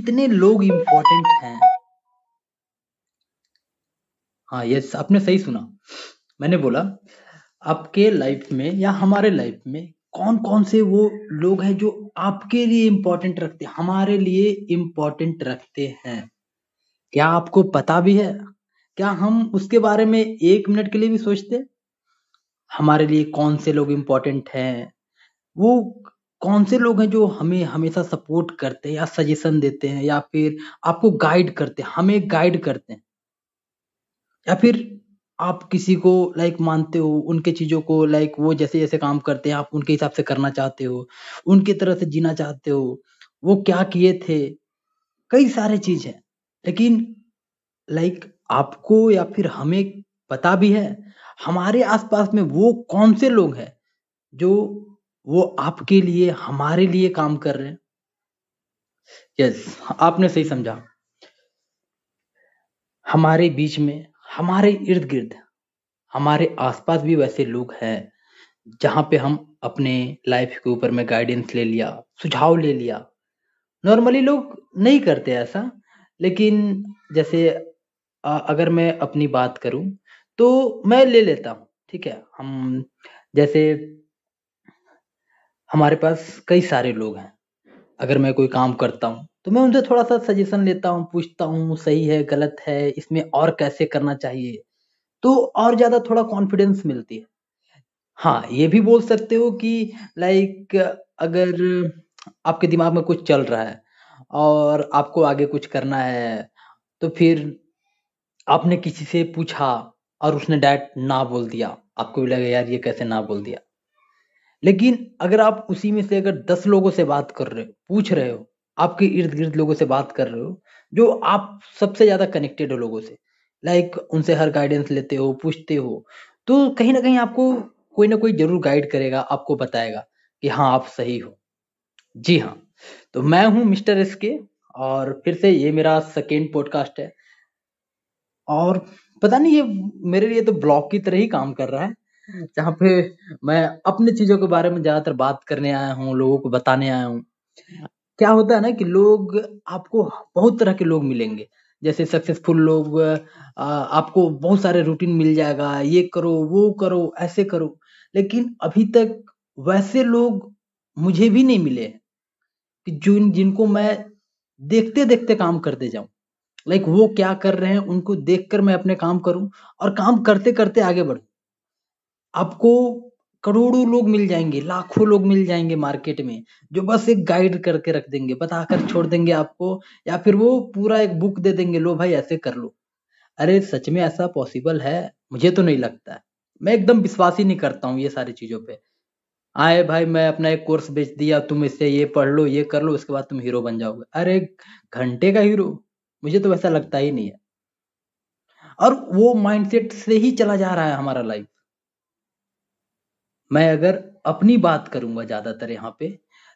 कितने लोग इम्पोर्टेंट हैं? हाँ यस आपने सही सुना। मैंने बोला, आपके लाइफ में या हमारे लाइफ में कौन कौन से वो लोग हैं जो आपके लिए इम्पोर्टेंट रखते हैं हमारे लिए इम्पोर्टेंट रखते हैं? क्या आपको पता भी है? क्या हम उसके बारे में एक मिनट के लिए भी सोचते? हमारे लिए कौन से लोग इम्पोर्टेंट हैं? वो कौन से लोग हैं जो हमें हमेशा सपोर्ट करते हैं या सजेशन देते हैं या फिर आपको गाइड करते हैं, हमें गाइड करते हैं? या फिर आप किसी को लाइक मानते हो, उनके चीज़ों को लाइक वो जैसे जैसे काम करते हैं, आप उनके हिसाब से करना चाहते हो, उनके तरह से जीना चाहते हो, वो क्या किए थे? कई सारे चीज़ हैं, लेकिन लाइक आपको या फिर हमें पता भी है, हमारे आसपास में वो कौन से लोग हैं जो वो आपके लिए हमारे लिए काम कर रहे हैं? यस yes, आपने सही समझा। हमारे बीच में हमारे इर्द गिर्द हमारे आसपास भी वैसे लोग हैं जहाँ पे हम अपने लाइफ के ऊपर में गाइडेंस ले लिया सुझाव ले लिया। नॉर्मली लोग नहीं करते ऐसा लेकिन जैसे अगर मैं अपनी बात करूँ तो मैं ले लेता हूँ ठीक है? हम जैसे हमारे पास कई सारे लोग हैं। अगर मैं कोई काम करता हूँ तो मैं उनसे थोड़ा सा सजेशन लेता हूँ, पूछता हूँ, सही है, गलत है, इसमें और कैसे करना चाहिए? तो और ज़्यादा थोड़ा कॉन्फिडेंस मिलती है। हाँ ये भी बोल सकते हो कि लाइक अगर आपके दिमाग में कुछ चल रहा है और आपको आगे कुछ करना है तो फिर आपने किसी से पूछा और उसने डायरेक्ट ना बोल दिया। आपको भी लगा, यार, ये कैसे ना बोल दिया? लेकिन अगर आप उसी में से अगर दस लोगों से बात कर रहे हो, पूछ रहे हो, आपके इर्द गिर्द लोगों से बात कर रहे हो, जो आप सबसे ज़्यादा कनेक्टेड हो लोगों से लाइक उनसे हर गाइडेंस लेते हो, पूछते हो तो कहीं ना कहीं आपको कोई ना कोई ज़रूर गाइड करेगा, आपको बताएगा कि हाँ आप सही हो। जी हाँ तो मैं हूँ मिस्टर एस के और फिर से ये मेरा सेकेंड पॉडकास्ट है। और पता नहीं, ये मेरे लिए तो ब्लॉग की तरह ही काम कर रहा है। जहाँ पे मैं अपनी चीज़ों के बारे में ज़्यादातर बात करने आया हूँ, लोगों को बताने आया हूँ। क्या होता है ना कि लोग, आपको बहुत तरह के लोग मिलेंगे। जैसे सक्सेसफुल लोग आपको बहुत सारे रूटीन मिल जाएगा, ये करो, वो करो, ऐसे करो। लेकिन अभी तक वैसे लोग मुझे भी नहीं मिले कि जिन जिनको मैं देखते देखते काम करते जाऊँ। लाइक वो क्या कर रहे हैं, उनको देखकर मैं अपने काम करूँ और काम करते करते आगे बढ़ूं। आपको करोड़ों लोग मिल जाएँगे, लाखों लोग मिल जाएँगे मार्केट में, जो बस एक गाइड करके रख देंगे, बताकर छोड़ देंगे आपको, या फिर वो पूरा एक बुक दे देंगे, लो भाई, ऐसे कर लो। अरे, सच में ऐसा पॉसिबल है? मुझे तो नहीं लगता है। मैं एकदम विश्वास ही नहीं करता हूँ ये सारी चीज़ों पे। आए भाई, मैं अपना एक कोर्स बेच दिया, तुम इससे ये पढ़ लो, ये कर लो, उसके बाद तुम हीरो बन जाओगे। अरे, घंटे का हीरो मुझे तो वैसा लगता ही नहीं है। और वो माइंडसेट से ही चला जा रहा है हमारा लाइफ मैं अगर अपनी बात करूँगा ज़्यादातर यहाँ पे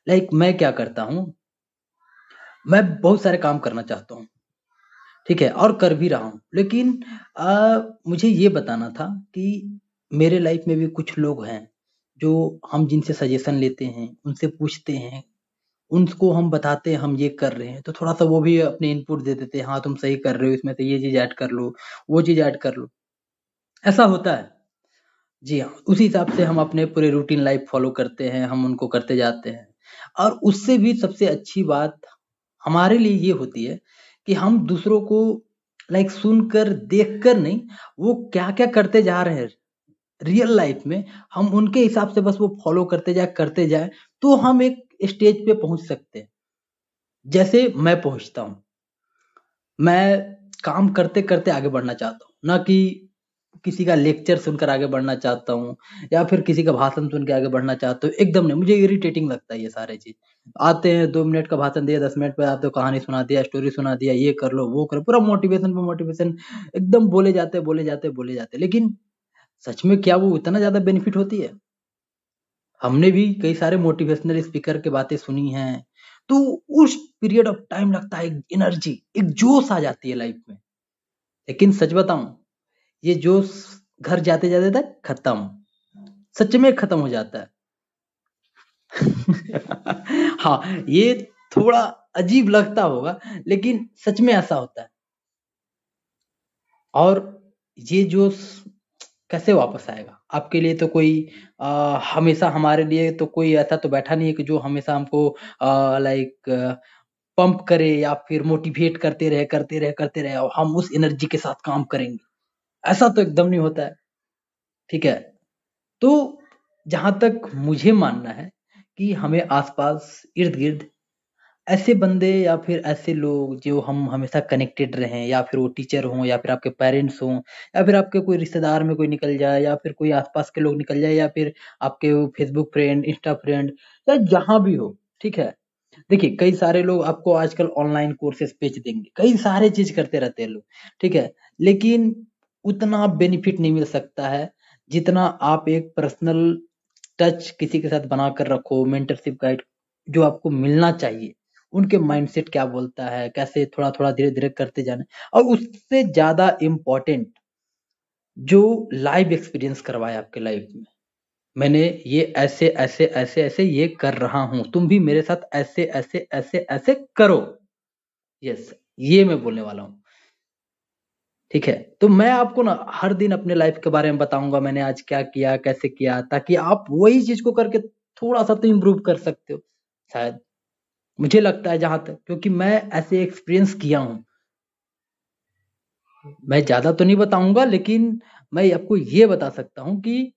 लाइक मैं क्या करता हूँ? मैं बहुत सारे काम करना चाहता हूँ ठीक है और कर भी रहा हूँ लेकिन आ, मुझे ये बताना था कि मेरे लाइफ में भी कुछ लोग हैं जो हम जिनसे सजेशन लेते हैं उनसे पूछते हैं उनको हम बताते हैं हम ये कर रहे हैं तो थोड़ा सा वो भी अपने इनपुट दे देते हैं हाँ तुम सही कर रहे हो इसमें से ये चीज़ ऐड कर लो वो चीज़ ऐड कर लो। ऐसा होता है। जी हाँ उसी हिसाब से हम अपने पूरे रूटीन लाइफ फॉलो करते हैं, हम उनको करते जाते हैं। और उससे भी सबसे अच्छी बात हमारे लिए ये होती है कि हम दूसरों को लाइक सुनकर, देखकर नहीं, वो क्या क्या करते जा रहे हैं रियल लाइफ में, हम उनके हिसाब से बस वो फॉलो करते जाए करते जाए तो हम एक स्टेज पे पहुँच सकते हैं। जैसे मैं पहुँचता हूँ, मैं काम करते करते आगे बढ़ना चाहता हूँ, ना कि किसी का लेक्चर सुनकर आगे बढ़ना चाहता हूँ, या फिर किसी का भाषण सुन के आगे बढ़ना चाहता हूँ, एकदम नहीं, मुझे इरिटेटिंग लगता है ये सारे चीज़। आते हैं, दो मिनट का भाषण दिया, दस मिनट पर आप तो कहानी सुना दिया स्टोरी सुना दिया, ये कर लो, वो कर पूरा मोटिवेशन पे मोटिवेशन एकदम बोले जाते बोले जाते बोले जाते। लेकिन सच में क्या वो इतना ज़्यादा बेनिफिट होती है? हमने भी कई सारे मोटिवेशनल स्पीकर के बातें सुनी हैं तो उस पीरियड ऑफ़ टाइम लगता है एनर्जी एक जोश आ जाती है लाइफ में। लेकिन सच बताऊँ ये जोश घर जाते जाते तक खत्म सच में खत्म हो जाता है हाँ ये थोड़ा अजीब लगता होगा लेकिन सच में ऐसा होता है। और ये जो कैसे वापस आएगा? आपके लिए तो कोई अ, हमेशा हमारे लिए तो कोई ऐसा तो बैठा नहीं है कि जो हमेशा हमको लाइक पंप करे या फिर मोटिवेट करते रहे, करते रहे, करते रहे और हम उस एनर्जी के साथ काम करेंगे। ऐसा तो एकदम नहीं होता है। ठीक है? तो जहाँ तक मुझे मानना है कि हमें आस-पास, इर्द-गिर्द ऐसे बंदे या फिर ऐसे लोग जो हम हमेशा कनेक्टेड रहें या फिर वो टीचर हों या फिर आपके पेरेंट्स हों या फिर आपके कोई रिश्तेदार में कोई निकल जाए या फिर कोई आस-पास के लोग निकल जाए या फिर आपके फेसबुक फ्रेंड, इंस्टा फ्रेंड या जहाँ भी हो, ठीक है? देखिए, कई सारे लोग आपको आजकल ऑनलाइन कोर्सेज़ बेच देंगे, कई सारे चीज़ करते रहते हैं लोग, ठीक है? लेकिन उतना बेनिफिट नहीं मिल सकता है, जितना आप एक पर्सनल टच किसी के साथ बनाकर रखो, मेंटरशिप गाइड जो आपको मिलना चाहिए। उनके माइंडसेट क्या बोलता है, कैसे थोड़ा-थोड़ा, धीरे-धीरे करते जाना और उससे ज़्यादा इम्पोर्टेंट जो लाइव एक्सपीरियंस करवाए आपके लाइफ में। मैंने ये ऐसे, ऐसे, ऐसे, ऐसे ये कर रहा हूँ तुम भी मेरे साथ ऐसे, ऐसे, ऐसे, ऐसे करो। यस, ये मैं बोलने वाला हूँ। ठीक है? तो मैं आपको ना हर दिन अपने लाइफ के बारे में बताऊँगा मैंने आज क्या किया, कैसे किया, ताकि आप वही चीज़ को करके थोड़ा-सा तो इम्प्रूव कर सकते हो, शायद। मुझे लगता है जहाँ तक क्योंकि मैं ऐसे एक्सपीरियंस किया हूँ मैं ज़्यादा तो नहीं बताऊँगा लेकिन मैं आपको ये बता सकता हूँ कि